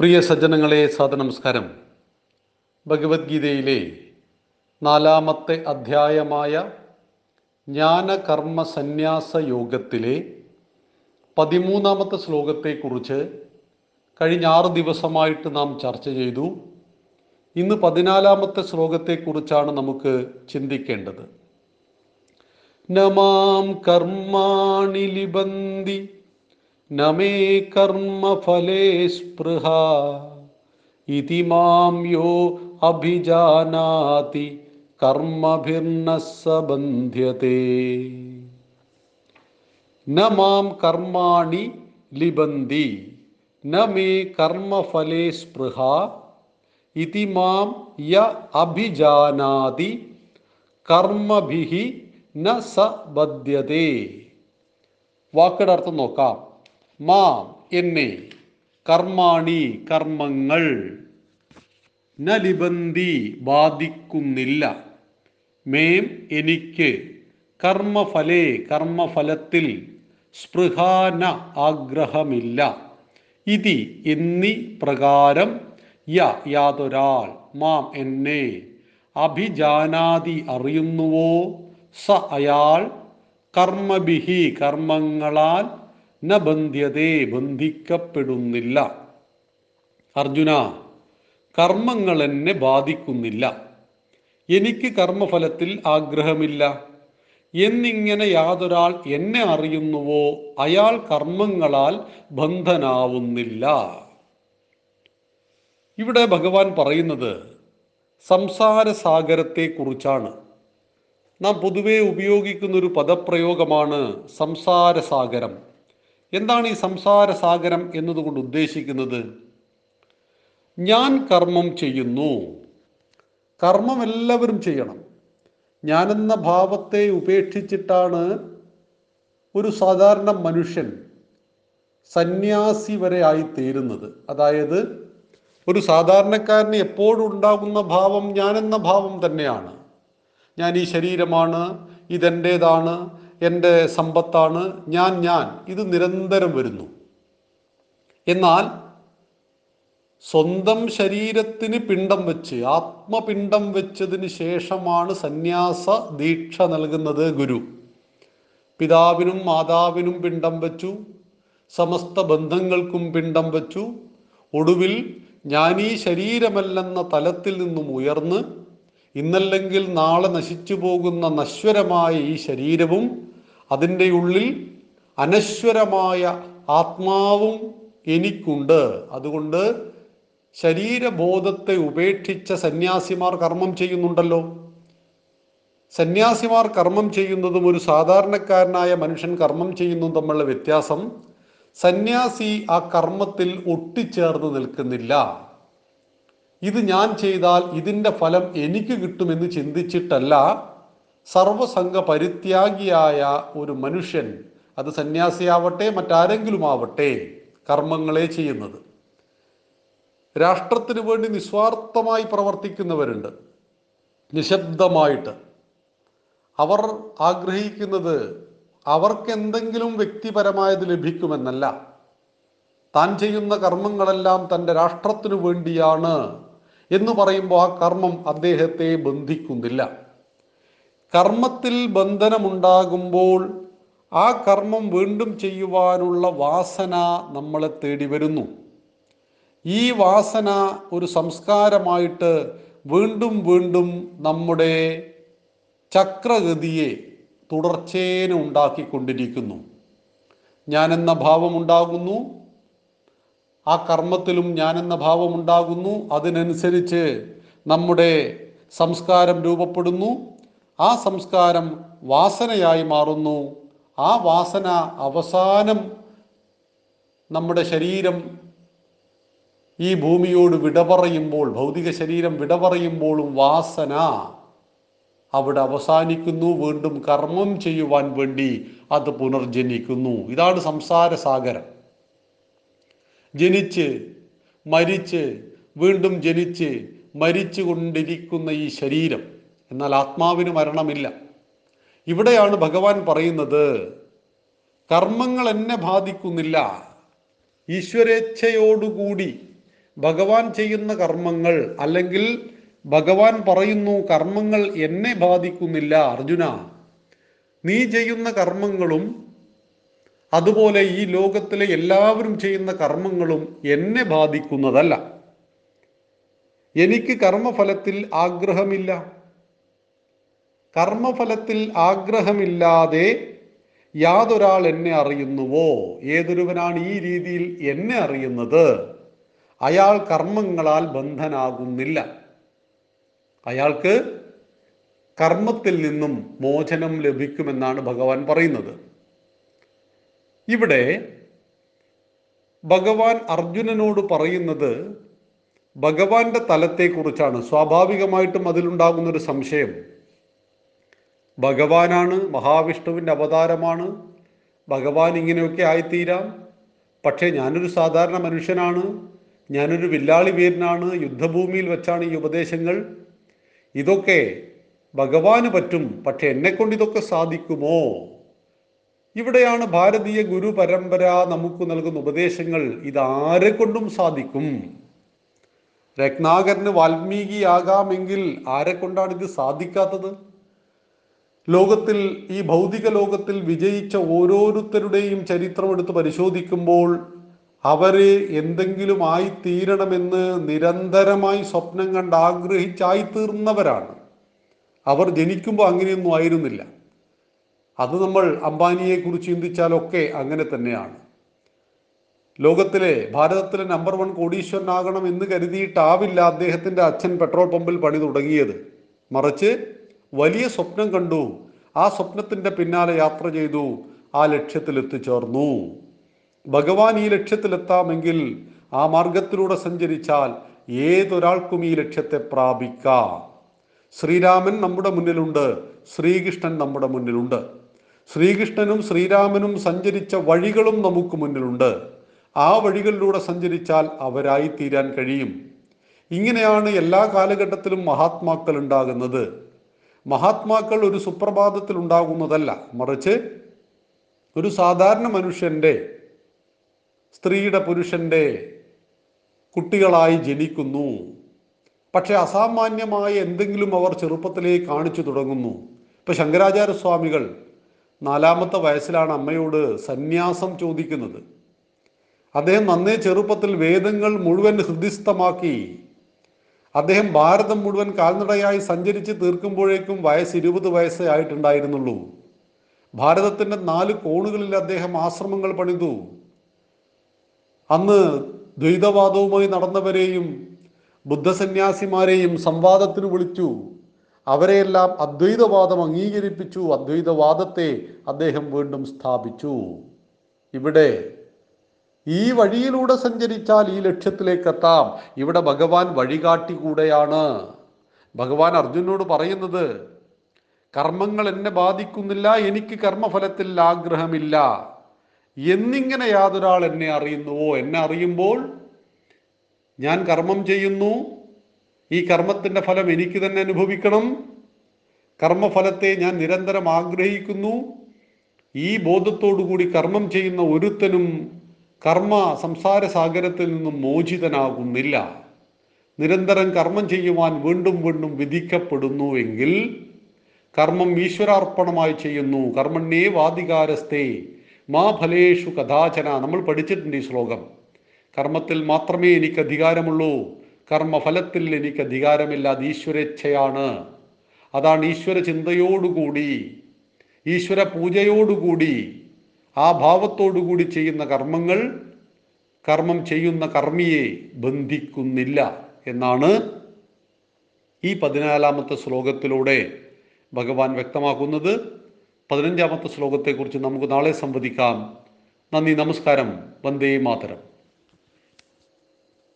പ്രിയ സജ്ജനങ്ങളെ സാദനമസ്കാരം. ഭഗവത്ഗീതയിലെ നാലാമത്തെ അധ്യായമായ ജ്ഞാനകർമ്മ സന്യാസ യോഗത്തിലെ പതിമൂന്നാമത്തെ ശ്ലോകത്തെക്കുറിച്ച് കഴിഞ്ഞ ആറ് ദിവസമായിട്ട് നാം ചർച്ച ചെയ്തു. ഇന്ന് പതിനാലാമത്തെ ശ്ലോകത്തെക്കുറിച്ചാണ് നമുക്ക് ചിന്തിക്കേണ്ടത്. നമാം കർമാണി ലിബന്തി നമേ കർമ്മഫലേ സ്പൃഹ ഇതി മാം യോ അഭിജാനാതി കർമ്മഭിർന സബന്ധ്യത്തെ ന മാം കർമാണി ലിബന്തി ന മേ കർമ്മഫലേ സ്പൃഹ ഇതി മാം യ അഭിജാനാതി കർമ്മഭിഹി ന സബദ്ധ്യതേ വാക്കുകളുടെ അർത്ഥം നോക്കാം. മാം എന്നെ കർമാണി കർമ്മങ്ങൾ നലിബന്ധി ബാധിക്കുന്നില്ല. മേം എനിക്ക് കർമ്മഫലേ കർമ്മഫലത്തിൽ സ്പൃഹാന ആഗ്രഹമില്ല. ഇതി എന്നീ പ്രകാരം യ യാതൊരാൾ മാം എന്നെ അഭിജാനാതി അറിയുന്നുവോ? സ അയാൾ കർമ്മബിഹി കർമ്മങ്ങളാൽ ന ബന്ധിക്കപ്പെടുന്നില്ല. അർജുന കർമ്മങ്ങൾ എന്നെ ബാധിക്കുന്നില്ല. എനിക്ക് കർമ്മഫലത്തിൽ ആഗ്രഹമില്ല. എന്നിങ്ങനെ യാതൊരാൾ എന്നെ അറിയുന്നുവോ? അയാൾ കർമ്മങ്ങളാൽ ബന്ധനാവുന്നില്ല. ഇവിടെ ഭഗവാൻ പറയുന്നത് സംസാര സാഗരത്തെ കുറിച്ചാണ് നാം പൊതുവെ ഉപയോഗിക്കുന്ന ഒരു പദപ്രയോഗമാണ് സംസാര സാഗരം എന്താണ് ഈ സംസാര സാഗരം എന്നതുകൊണ്ട് ഉദ്ദേശിക്കുന്നത്? ഞാൻ കർമ്മം ചെയ്യുന്നു. കർമ്മം എല്ലാവരും ചെയ്യണം. ഞാനെന്ന ഭാവത്തെ ഉപേക്ഷിച്ചിട്ടാണ് ഒരു സാധാരണ മനുഷ്യൻ സന്യാസി വരെ ആയി തീരുന്നത്. അതായത് ഒരു സാധാരണക്കാരന് എപ്പോഴും ഉണ്ടാകുന്ന ഭാവം ഞാനെന്ന ഭാവം തന്നെയാണ്. ഞാൻ ഈ ശരീരമാണ് ഇതെന്റേതാണ് എന്റെ സമ്പത്താണ് ഞാൻ ഞാൻ. ഇത് നിരന്തരം വരുന്നു. എന്നാൽ സ്വന്തം ശരീരത്തിന് പിണ്ടം വെച്ച് ആത്മപിണ്ടം വെച്ചതിന് ശേഷമാണ് സന്യാസ ദീക്ഷ നൽകുന്നത് ഗുരു. പിതാവിനും മാതാവിനും പിണ്ടം വെച്ചു സമസ്ത ബന്ധങ്ങൾക്കും പിണ്ടം വെച്ചു. ഒടുവിൽ ഞാനീ ശരീരമല്ലെന്ന തലത്തിൽ നിന്നും ഉയർന്ന് ഇന്നല്ലെങ്കിൽ നാളെ നശിച്ചു പോകുന്ന നശ്വരമായ ഈ ശരീരവും അതിന്റെ ഉള്ളിൽ അനശ്വരമായ ആത്മാവും എനിക്കുണ്ട്. അതുകൊണ്ട് ശരീരബോധത്തെ ഉപേക്ഷിച്ച സന്യാസിമാർ കർമ്മം ചെയ്യുന്നുണ്ടല്ലോ. സന്യാസിമാർ കർമ്മം ചെയ്യുന്നതും ഒരു സാധാരണക്കാരനായ മനുഷ്യൻ കർമ്മം ചെയ്യുന്നതും തമ്മിലുള്ള വ്യത്യാസം സന്യാസി ആ കർമ്മത്തിൽ ഒട്ടിച്ചേർന്ന് നിൽക്കുന്നില്ല. ഇത് ഞാൻ ചെയ്താൽ ഇതിന്റെ ഫലം എനിക്ക് കിട്ടുമെന്ന് ചിന്തിച്ചിട്ടല്ല സർവസംഘ പരിത്യാഗിയായ ഒരു മനുഷ്യൻ അത് സന്യാസിയാവട്ടെ മറ്റാരെങ്കിലും ആവട്ടെ കർമ്മങ്ങളെ ചെയ്യുന്നത്. രാഷ്ട്രത്തിന് വേണ്ടി നിസ്വാർത്ഥമായി പ്രവർത്തിക്കുന്നവരുണ്ട്. നിശബ്ദമായിട്ട്. അവർ ആഗ്രഹിക്കുന്നത് അവർക്ക് എന്തെങ്കിലും വ്യക്തിപരമായത് ലഭിക്കുമെന്നല്ല. താൻ ചെയ്യുന്ന കർമ്മങ്ങളെല്ലാം തന്റെ രാഷ്ട്രത്തിനു വേണ്ടിയാണ് എന്ന് പറയുമ്പോൾ ആ കർമ്മം അദ്ദേഹത്തെ ബന്ധിക്കുന്നില്ല. കർമ്മത്തിൽ ബന്ധനമുണ്ടാകുമ്പോൾ ആ കർമ്മം വീണ്ടും ചെയ്യുവാനുള്ള വാസന നമ്മളെ തേടി വരുന്നു. ഈ വാസന ഒരു സംസ്കാരമായിട്ട് വീണ്ടും വീണ്ടും നമ്മുടെ ചക്രഗതിയെ തുടർച്ചേന ഉണ്ടാക്കിക്കൊണ്ടിരിക്കുന്നു. ഞാനെന്ന ഭാവം ഉണ്ടാകുന്നു ആ കർമ്മത്തിലും ഞാനെന്ന ഭാവം ഉണ്ടാകുന്നു അതിനനുസരിച്ച് നമ്മുടെ സംസ്കാരം രൂപപ്പെടുന്നു. ആ സംസ്കാരം വാസനയായി മാറുന്നു. ആ വാസന അവസാനം നമ്മുടെ ശരീരം ഈ ഭൂമിയോട് വിട പറയുമ്പോൾ ഭൗതിക ശരീരം വിട പറയുമ്പോഴും വാസന അവിടെ അവസാനിക്കുന്നു. വീണ്ടും കർമ്മം ചെയ്യുവാൻ വേണ്ടി അത് പുനർജനിക്കുന്നു. ഇതാണ് സംസാര സാഗരം. ജനിച്ച് മരിച്ച് വീണ്ടും ജനിച്ച് മരിച്ചു കൊണ്ടിരിക്കുന്ന ഈ ശരീരം. എന്നാൽ ആത്മാവിന് മരണമില്ല. ഇവിടെയാണ് ഭഗവാൻ പറയുന്നത് കർമ്മങ്ങൾ എന്നെ ബാധിക്കുന്നില്ല. ഈശ്വരേച്ഛയോടുകൂടി ഭഗവാൻ ചെയ്യുന്ന കർമ്മങ്ങൾ അല്ലെങ്കിൽ ഭഗവാൻ പറയുന്നു കർമ്മങ്ങൾ എന്നെ ബാധിക്കുന്നില്ല. അർജുന നീ ചെയ്യുന്ന കർമ്മങ്ങളും അതുപോലെ ഈ ലോകത്തിലെ എല്ലാവരും ചെയ്യുന്ന കർമ്മങ്ങളും എന്നെ ബാധിക്കുന്നതല്ല. എനിക്ക് കർമ്മഫലത്തിൽ ആഗ്രഹമില്ല. കർമ്മഫലത്തിൽ ആഗ്രഹമില്ലാതെ യാതൊരാൾ എന്നെ അറിയുന്നുവോ? ഏതൊരുവനാണ് ഈ രീതിയിൽ എന്നെ അറിയുന്നത്? അയാൾ കർമ്മങ്ങളാൽ ബന്ധനാകുന്നില്ല. അയാൾക്ക് കർമ്മത്തിൽ നിന്നും മോചനം ലഭിക്കുമെന്നാണ് ഭഗവാൻ പറയുന്നത്. ഇവിടെ ഭഗവാൻ അർജുനനോട് പറയുന്നത് ഭഗവാന്റെ തലത്തെക്കുറിച്ചാണ്. സ്വാഭാവികമായിട്ടും അതിലുണ്ടാകുന്നൊരു സംശയം. ഭഗവാനാണ് മഹാവിഷ്ണുവിന്റെ അവതാരമാണ്. ഭഗവാൻ ഇങ്ങനെയൊക്കെ ആയിത്തീരാം. പക്ഷേ ഞാനൊരു സാധാരണ മനുഷ്യനാണ്. ഞാനൊരു വില്ലാളി വീരനാണ്. യുദ്ധഭൂമിയിൽ വെച്ചാണ് ഈ ഉപദേശങ്ങൾ. ഇതൊക്കെ ഭഗവാന് പറ്റും. പക്ഷെ എന്നെക്കൊണ്ട് ഇതൊക്കെ സാധിക്കുമോ? ഇവിടെയാണ് ഭാരതീയ ഗുരു പരമ്പര നമുക്ക് നൽകുന്ന ഉപദേശങ്ങൾ. ഇതാരെ കൊണ്ടും സാധിക്കും? രത്നാകരന് വാൽമീകിയാകാമെങ്കിൽ ആരെ കൊണ്ടാണ് ഇത് സാധിക്കാത്തത്? ലോകത്തിൽ ഈ ഭൗതിക ലോകത്തിൽ വിജയിച്ച ഓരോരുത്തരുടെയും ചരിത്രം എടുത്ത് പരിശോധിക്കുമ്പോൾ അവരെ എന്തെങ്കിലും ആയിത്തീരണമെന്ന് നിരന്തരമായി സ്വപ്നം കണ്ട് ആഗ്രഹിച്ചായിത്തീർന്നവരാണ്. അവർ ജനിക്കുമ്പോൾ അങ്ങനെയൊന്നും ആയിരുന്നില്ല. അത് നമ്മൾ അംബാനിയെ കുറിച്ച് ചിന്തിച്ചാലൊക്കെ അങ്ങനെ തന്നെയാണ്. ലോകത്തിലെ ഭാരതത്തിലെ നമ്പർ വൺ കോടീശ്വരനാകണം എന്ന് കരുതിയിട്ടാവില്ല അദ്ദേഹത്തിന്റെ അച്ഛൻ പെട്രോൾ പമ്പിൽ പണി തുടങ്ങിയത്. മറിച്ച് വലിയ സ്വപ്നം കണ്ടു. ആ സ്വപ്നത്തിന്റെ പിന്നാലെ യാത്ര ചെയ്തു. ആ ലക്ഷ്യത്തിൽ എത്തിച്ചേർന്നു ഭഗവാൻ ഈ ലക്ഷ്യത്തിലെത്താമെങ്കിൽ ആ മാർഗത്തിലൂടെ സഞ്ചരിച്ചാൽ ഏതൊരാൾക്കും ഈ ലക്ഷ്യത്തെ പ്രാപിക്കാം. ശ്രീരാമൻ നമ്മുടെ മുന്നിലുണ്ട്. ശ്രീകൃഷ്ണൻ നമ്മുടെ മുന്നിലുണ്ട്. ശ്രീകൃഷ്ണനും ശ്രീരാമനും സഞ്ചരിച്ച വഴികളും നമുക്ക് മുന്നിലുണ്ട്. ആ വഴികളിലൂടെ സഞ്ചരിച്ചാൽ അവരായി തീരാൻ കഴിയും. ഇങ്ങനെയാണ് എല്ലാ കാലഘട്ടത്തിലും മഹാത്മാക്കൾ ഉണ്ടാകുന്നത്. മഹാത്മാക്കൾ ഒരു സുപ്രഭാതത്തിൽ ഉണ്ടാകുന്നതല്ല. മറിച്ച് ഒരു സാധാരണ മനുഷ്യന്റെ സ്ത്രീയുടെ പുരുഷന്റെ കുട്ടികളായി ജനിക്കുന്നു. പക്ഷെ അസാമാന്യമായ എന്തെങ്കിലും അവർ ചെറുപ്പത്തിലേ കാണിച്ചു തുടങ്ങുന്നു. ഇപ്പം ശങ്കരാചാര്യ സ്വാമികൾ നാലാമത്തെ വയസ്സിലാണ് അമ്മയോട് സന്യാസം ചോദിക്കുന്നത്. അദ്ദേഹം നന്നേ ചെറുപ്പത്തിൽ വേദങ്ങൾ മുഴുവൻ ഹൃദിസ്ഥമാക്കി അദ്ദേഹം ഭാരതം മുഴുവൻ കാൽനടയായി സഞ്ചരിച്ച് തീർക്കുമ്പോഴേക്കും വയസ്സ് ഇരുപത് വയസ്സേ ആയിട്ടുണ്ടായിരുന്നുള്ളൂ. ഭാരതത്തിന്റെ നാല് കോണുകളിൽ അദ്ദേഹം ആശ്രമങ്ങൾ പണിതു. അന്ന് ദ്വൈതവാദവുമായി നടന്നവരെയും ബുദ്ധസന്യാസിമാരെയും സംവാദത്തിന് വിളിച്ചു. അവരെയെല്ലാം അദ്വൈതവാദം അംഗീകരിപ്പിച്ചു. അദ്വൈതവാദത്തെ അദ്ദേഹം വീണ്ടും സ്ഥാപിച്ചു. ഇവിടെ ഈ വഴിയിലൂടെ സഞ്ചരിച്ചാൽ ഈ ലക്ഷ്യത്തിലേക്ക് എത്താം ഇവിടെ ഭഗവാൻ വഴികാട്ടി കൂടെയാണ്. ഭഗവാൻ അർജുനോട് പറയുന്നത് കർമ്മങ്ങൾ എന്നെ ബാധിക്കുന്നില്ല എനിക്ക് കർമ്മഫലത്തിൽ ആഗ്രഹമില്ല. എന്നിങ്ങനെ യാതൊരാൾ എന്നെ അറിയുന്നുവോ? എന്നെ അറിയുമ്പോൾ ഞാൻ കർമ്മം ചെയ്യുന്നു. ഈ കർമ്മത്തിന്റെ ഫലം എനിക്ക് തന്നെ അനുഭവിക്കണം. കർമ്മഫലത്തെ ഞാൻ നിരന്തരം ആഗ്രഹിക്കുന്നു. ഈ ബോധത്തോടു കൂടി കർമ്മം ചെയ്യുന്ന ഒരുത്തനും കർമ്മ സംസാര സാഗരത്തിൽ നിന്നും മോചിതനാകുന്നില്ല. നിരന്തരം കർമ്മം ചെയ്യുവാൻ വീണ്ടും വീണ്ടും വിധിക്കപ്പെടുന്നുവെങ്കിൽ കർമ്മം ഈശ്വരാർപ്പണമായി ചെയ്യുന്നു. കർമ്മണ്യേ വാദികാരസ്ഥേ മാ ഫലേഷു കഥാചന. നമ്മൾ പഠിച്ചിട്ടുണ്ട് ഈ ശ്ലോകം. കർമ്മത്തിൽ മാത്രമേ എനിക്ക് അധികാരമുള്ളൂ. കർമ്മഫലത്തിൽ എനിക്ക് അധികാരമില്ല അത് ഈശ്വരേച്ഛയാണ്. അതാണ് ഈശ്വര ചിന്തയോടുകൂടി ഈശ്വര പൂജയോടുകൂടി ആ ഭാവത്തോടുകൂടി ചെയ്യുന്ന കർമ്മങ്ങൾ കർമ്മം ചെയ്യുന്ന കർമ്മിയെ ബന്ധിക്കുന്നില്ല എന്നാണ് ഈ പതിനാലാമത്തെ ശ്ലോകത്തിലൂടെ ഭഗവാൻ വ്യക്തമാക്കുന്നത്. പതിനഞ്ചാമത്തെ ശ്ലോകത്തെക്കുറിച്ച് നമുക്ക് നാളെ സംവദിക്കാം. നന്ദി നമസ്കാരം. വന്ദേ മാതരം.